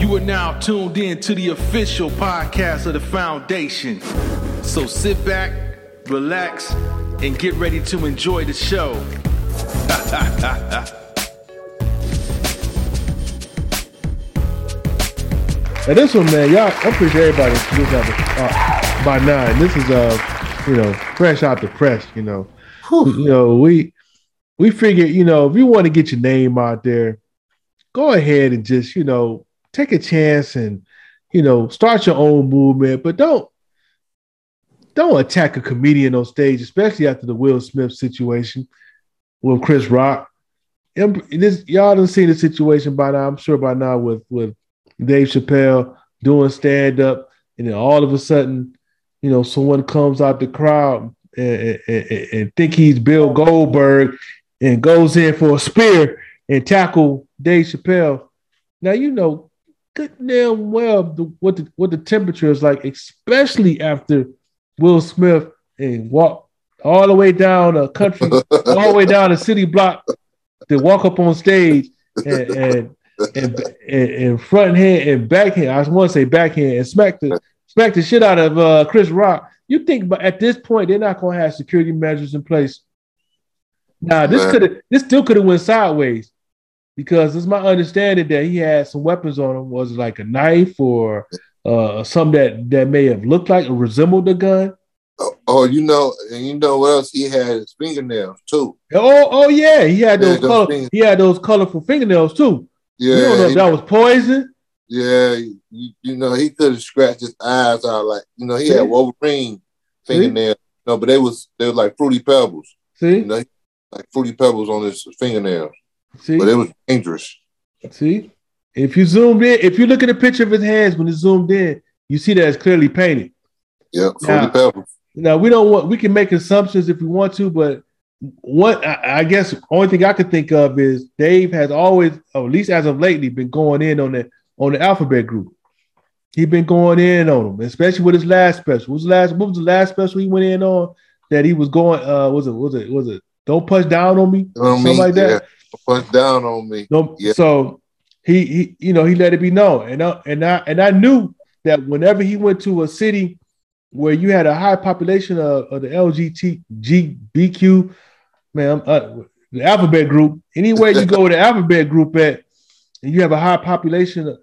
You are now tuned in to the official podcast of the foundation. So sit back, relax, and get ready to enjoy the show. Now this one, man, y'all, I appreciate everybody looks at uh, by nine. This is uh, you know, fresh out the press. You know, you know, we we figured, you know, if you want to get your name out there, go ahead and just, you know, take a chance and, you know, start your own movement, but don't don't attack a comedian on stage, especially after the Will Smith situation with Chris Rock. And this y'all done seen the situation by now. I'm sure by now with with Dave Chappelle doing stand up, and then all of a sudden, you know, someone comes out the crowd and, and, and think he's Bill Goldberg and goes in for a spear and tackle Dave Chappelle. Now you know good damn well the, what the what the temperature is like, especially after Will Smith and walk all the way down a country, all the way down a city block to walk up on stage and and and, and, and front hand and backhand. I want to say backhand and smack the smack the shit out of uh, Chris Rock. You think, but at this point, they're not going to have security measures in place. Now, this could have this still could have went sideways because it's my understanding that he had some weapons on him. Was it like a knife or uh, something that that may have looked like or resembled a gun? Oh, oh, you know, and you know what else? He had his fingernails too. Oh, oh yeah, he had those, yeah, color, he had those colorful fingernails too. Yeah, you don't know if that was poison. Yeah, you, you know, he could have scratched his eyes out like you know, he See? had Wolverine fingernails. No, but they was they were like fruity pebbles. See, you know, like fruity pebbles on his fingernails. See, but it was dangerous. See, if you zoomed in, if you look at a picture of his hands when it's zoomed in, you see that it's clearly painted. Yeah, now. Now we don't want we can make assumptions if we want to, but what I, I guess only thing I could think of is Dave has always, or at least as of lately, been going in on the on the alphabet group. He's been going in on them, especially with his last special. What was the last? What was the last special he went in on? That he was going. Uh, was it? Was it? Was it? Don't punch down on me. On something me, like that. Yeah. Punch down on me. Yeah. So he, he, you know, he let it be known, and I, and I, and I knew that whenever he went to a city where you had a high population of, of the LGBTQ, man, uh, the alphabet group. Anywhere you go with the alphabet group at, and you have a high population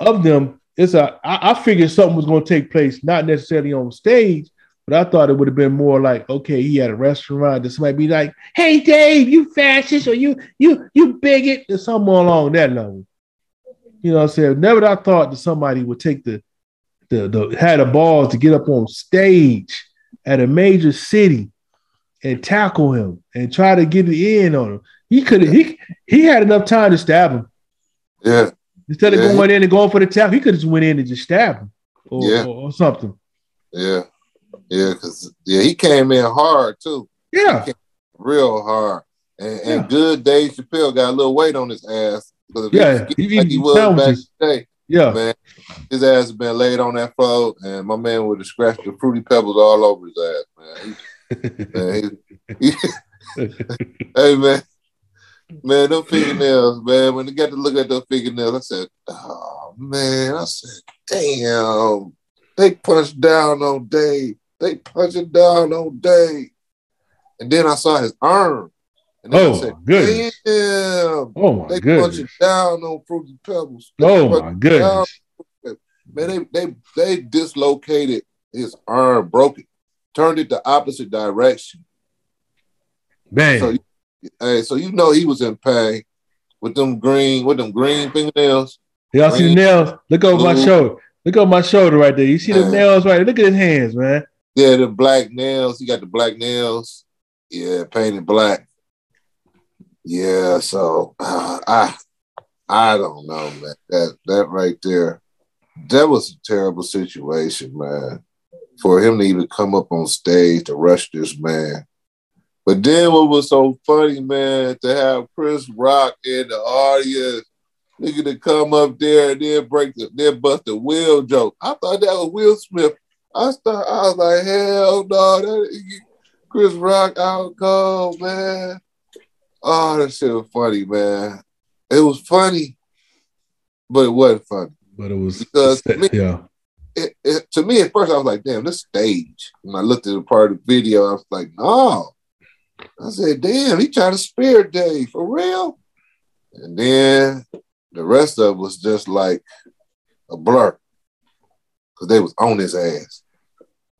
of them, it's a. I, I figured something was going to take place, not necessarily on stage, but I thought it would have been more like, okay, he had a restaurant. This might be like, hey Dave, you fascist or you you you bigot or something along that level. You know what I'm saying? Never I thought that somebody would take the the, the had the balls to get up on stage at a major city and tackle him and try to get it in on him. He could he he had enough time to stab him. Yeah. Instead of going in and going for the tap, he could have just went in and just stabbed him or, yeah. or, or something. Yeah. Yeah, because yeah, he came in hard too. Yeah. Real hard. And, yeah. good Dave Chappelle got a little weight on his ass. Yeah, he, like he was back today. Yeah. Man, his ass has been laid on that floor, and my man would have scratched the fruity pebbles all over his ass, man. He, man he, hey man, man, them fingernails, man. When they got to look at those fingernails, I said, "Oh man," I said, "Damn." They punched down on Dave. They punched it down on Dave. And then I saw his arm. And then oh, I said, goodness. Damn. Oh, my they goodness. punched down on Fruity Pebbles. They oh, my goodness. Man, they, they, they dislocated his arm, broke it, turned it the opposite direction. Man. So, hey, so you know he was in pain with them green, with them green fingernails. Y'all see the nails? Look over blue. my shoulder. Look at my shoulder right there. You see the nails right? there. Look at his hands, man. Yeah, the black nails. He got the black nails. Yeah, painted black. Yeah, so uh, I I don't know, man. That that right there, that was a terrible situation, man. For him to even come up on stage to rush this man. But then what was so funny, man, to have Chris Rock in the audience nigga to come up there and then break the then bust the Will joke. I thought that was Will Smith. I thought I was like, hell no, that Chris Rock out cold, man. Oh, that shit was funny, man. It was funny, but it wasn't funny. But it was Because set- me- yeah. It, it, to me, at first, I was like, "Damn, this stage." When I looked at the part of the video, I was like, "No." I said, "Damn, he trying to spare Dave for real." And then the rest of it was just like a blur because they was on his ass.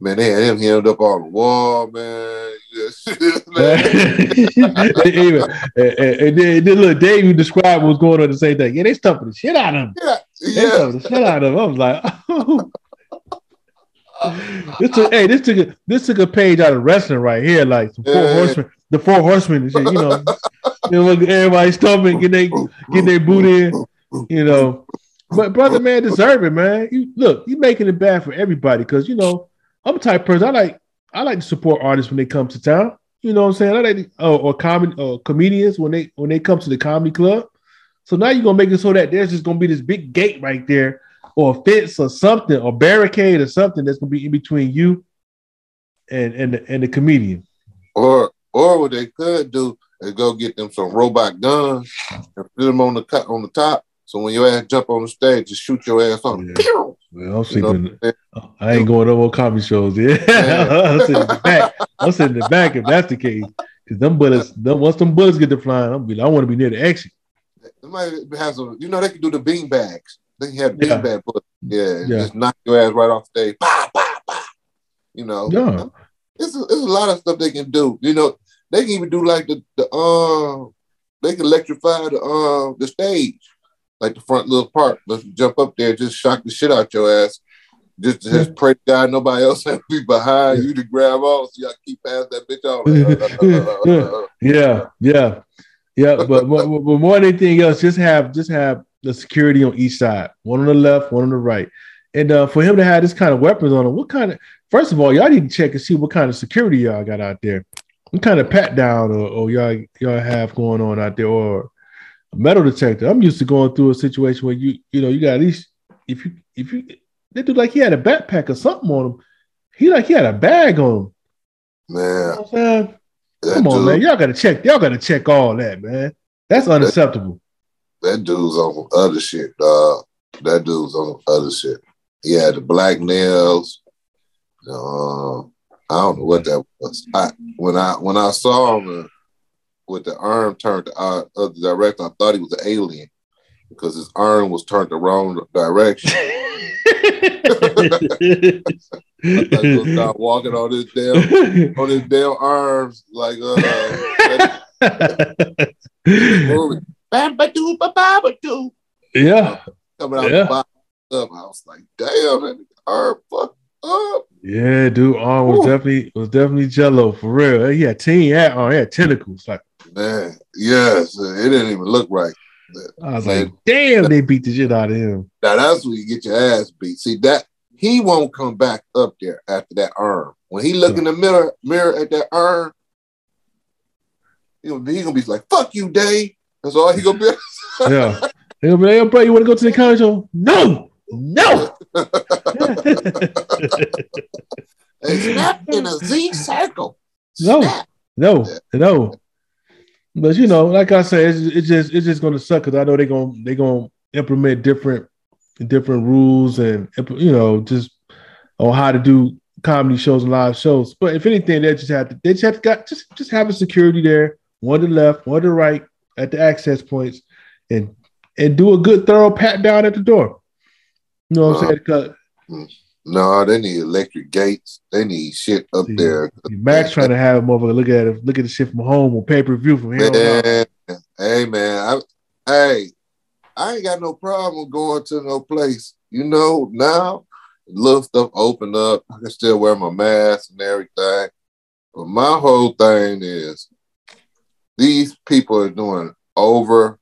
Man, they had him hemmed up on the wall, man. Even, and, and- and then, then look, Dave you described what was going on the same thing. Yeah, they stumping the shit out of him. yeah, They yeah. stumping the shit out of him. I was like, oh. this took, hey, this took a this took a page out of wrestling right here, like some four Yeah. horsemen, the four horsemen and shit. You know, know, look, everybody stumping, get they get their boot in. You know, but brother, man, deserve it, man. You look, you making it bad for everybody because you know I'm a type person. I like I like to support artists when they come to town. You know what I'm saying? I like to, or, or comedy or comedians when they when they come to the comedy club. So now you're gonna make it so that there's just gonna be this big gate right there, or fence or something, or barricade or something that's gonna be in between you and and the, and the comedian. Or or what they could do is go get them some robot guns and put them on the cut on the top. So when your ass jump on the stage, just shoot your ass on. Yeah. Well, I'm You know, sleeping. I ain't going to no more comedy shows. Yeah, I'm sitting in the back. I'm sitting in the back if that's the case. Because them bullets, them, once them bullets get to flying, I'm be I want to be near the action. They might have some, you know, they can do the bean bags. They can have bean Yeah. bag bullets. Yeah, Yeah. just knock your ass right off the stage. Bah, bah, bah. You know, Yeah. it's a, it's a lot of stuff they can do. You know, they can even do like the the uh, they can electrify the uh the stage, like the front little part. Let's jump up there, just shock the shit out your ass. Just just pray to God nobody else have to be behind you to grab off, so y'all keep past that bitch on. Yeah, yeah, yeah. But, but, but more than anything else, just have just have the security on each side, one on the left, one on the right. And uh, for him to have this kind of weapons on him, what kind of first of all, y'all need to check and see what kind of security y'all got out there. What kind of pat down or, or y'all y'all have going on out there, or a metal detector. I'm used to going through a situation where you you know you got at least if you if you they do like he had a backpack or something on him. He like he had a bag on him. You Man, know I'm saying? Come on, dude, man. Y'all gotta check. Y'all gotta check all that, man. That's unacceptable. that dude's on other shit, dog. That dude's on other shit. He had the black nails. Uh, I don't know what that was. I when I when I saw him uh, with the arm turned the uh, other direction, I thought he was an alien because his arm was turned the wrong direction. I was start walking on his damn on his damn arms like uh. Yeah, coming out Yeah. the box up. I was like, damn, that arm fucked up. Yeah, dude. Arm was Whew. definitely was definitely jello for real. He had ten had arm, he had tentacles. Like Man, yes, it didn't even look right. I was like, damn, they beat the shit out of him. Now that's when you get your ass beat. See that he won't come back up there after that arm. When he look in the mirror, mirror at that arm, he gonna be, he gonna be like, "Fuck you, Dave." That's all he gonna be. Yeah. They'll be like, "Hey, bro, you want to go to the comedy show? No, no. it's not in a Z circle. No. Snap. No, no. But you know, like I said, it's, it's just it's just gonna suck because I know they're gonna they're gonna implement different different rules and you know just on how to do comedy shows and live shows. But if anything, they just have to they just have to got just just have a security there, one to the left, one to the right at the access points, and and do a good thorough pat down at the door. You know what I'm saying? 'Cause mm. No, they need electric gates. They need shit up See, there. Max trying to have a motherfucker look at it, look at the shit from home on pay per view from here. Man, hey man, I, hey, I ain't got no problem going to no place. You know, now little stuff open up. I can still wear my mask and everything. But my whole thing is these people are doing over,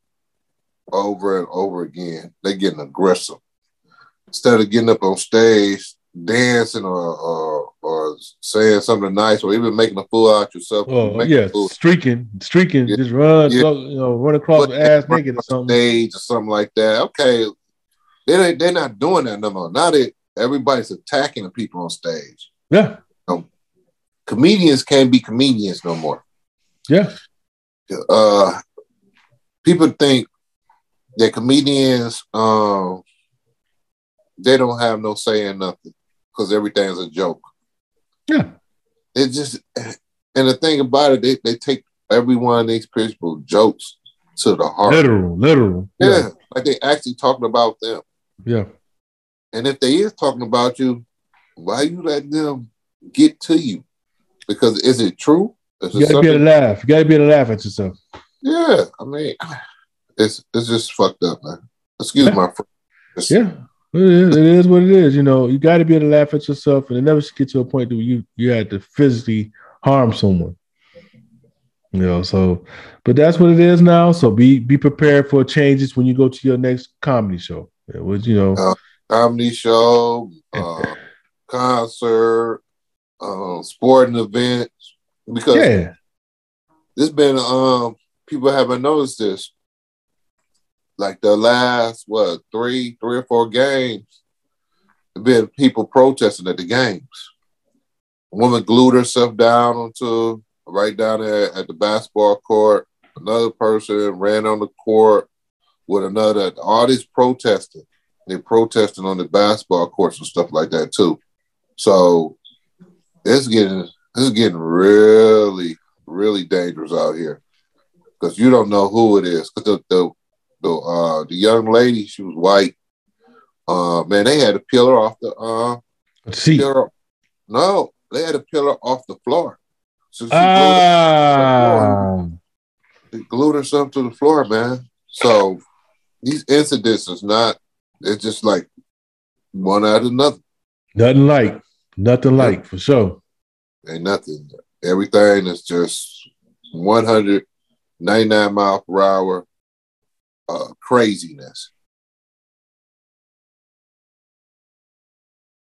over and over again. They're getting aggressive. Instead of getting up on stage, dancing or or, or saying something nice or even making a fool out yourself. Oh making a yeah, fool streaking, streaking, Yeah. just run, Yeah. go, you know, run across the ass naked or something. stage or something like that. Okay, they they're not doing that no more. Now that everybody's attacking the people on stage. Yeah, Comedians can't be comedians no more. yeah, Uh, people think that comedians, um, they don't have no say in nothing because everything's a joke. Yeah. It just and the thing about it, they, they take every one of these people jokes to the heart. Literal, literal. Yeah. yeah. Like they actually talking about them. Yeah. And if they is talking about you, why you let them get to you? Because is it true? Is you gotta be able to laugh. You gotta be able to laugh at yourself. Yeah, I mean, it's it's just fucked up, man. Excuse yeah. my friend. yeah, it is, it is what it is. You know, you got to be able to laugh at yourself, and it never should get to a point where you you had to physically harm someone. You know, so but that's what it is now. So be be prepared for changes when you go to your next comedy show. It was, you know, uh, comedy show, uh, concert, uh, sporting events. Because yeah, this been um people haven't noticed this. Like the last what three, three or four games, There've been people protesting at the games. A woman glued herself down onto right down there at the basketball court. Another person ran on the court with another. All this protesting, they're protesting on the basketball courts and stuff like that too. So it's getting it's getting really really dangerous out here because you don't know who it is. Because the the the, uh, the young lady, she was white. Uh, man, they had to peel her off the uh, seat. No, they had to peel her off the floor. So she ah. glued, she glued herself to the floor, man. So these incidents is not. It's just like one out of another. Nothing like, nothing like for sure. Ain't nothing. Everything is just 199 mile per hour uh, craziness.